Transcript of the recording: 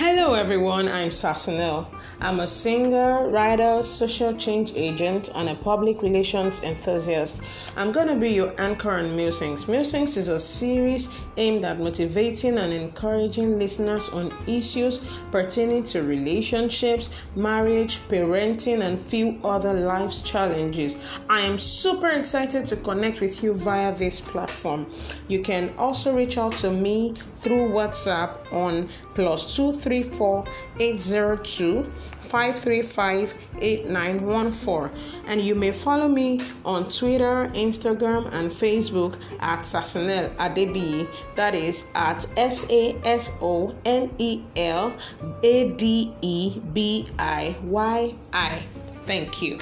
Hello, everyone. I'm Sasonel. I'm a singer, writer, social change agent, and a public relations enthusiast. I'm going to be your anchor on Musings. Musings is a series aimed at motivating and encouraging listeners on issues pertaining to relationships, marriage, parenting, and few other life's challenges. I am super excited to connect with you via this platform. You can also reach out to me through WhatsApp on plus two three 834 802 535 8914. And you may follow me on Twitter, Instagram, and Facebook at Adebiyi. That is at S A S O N E L A D E B I Y I. Thank you.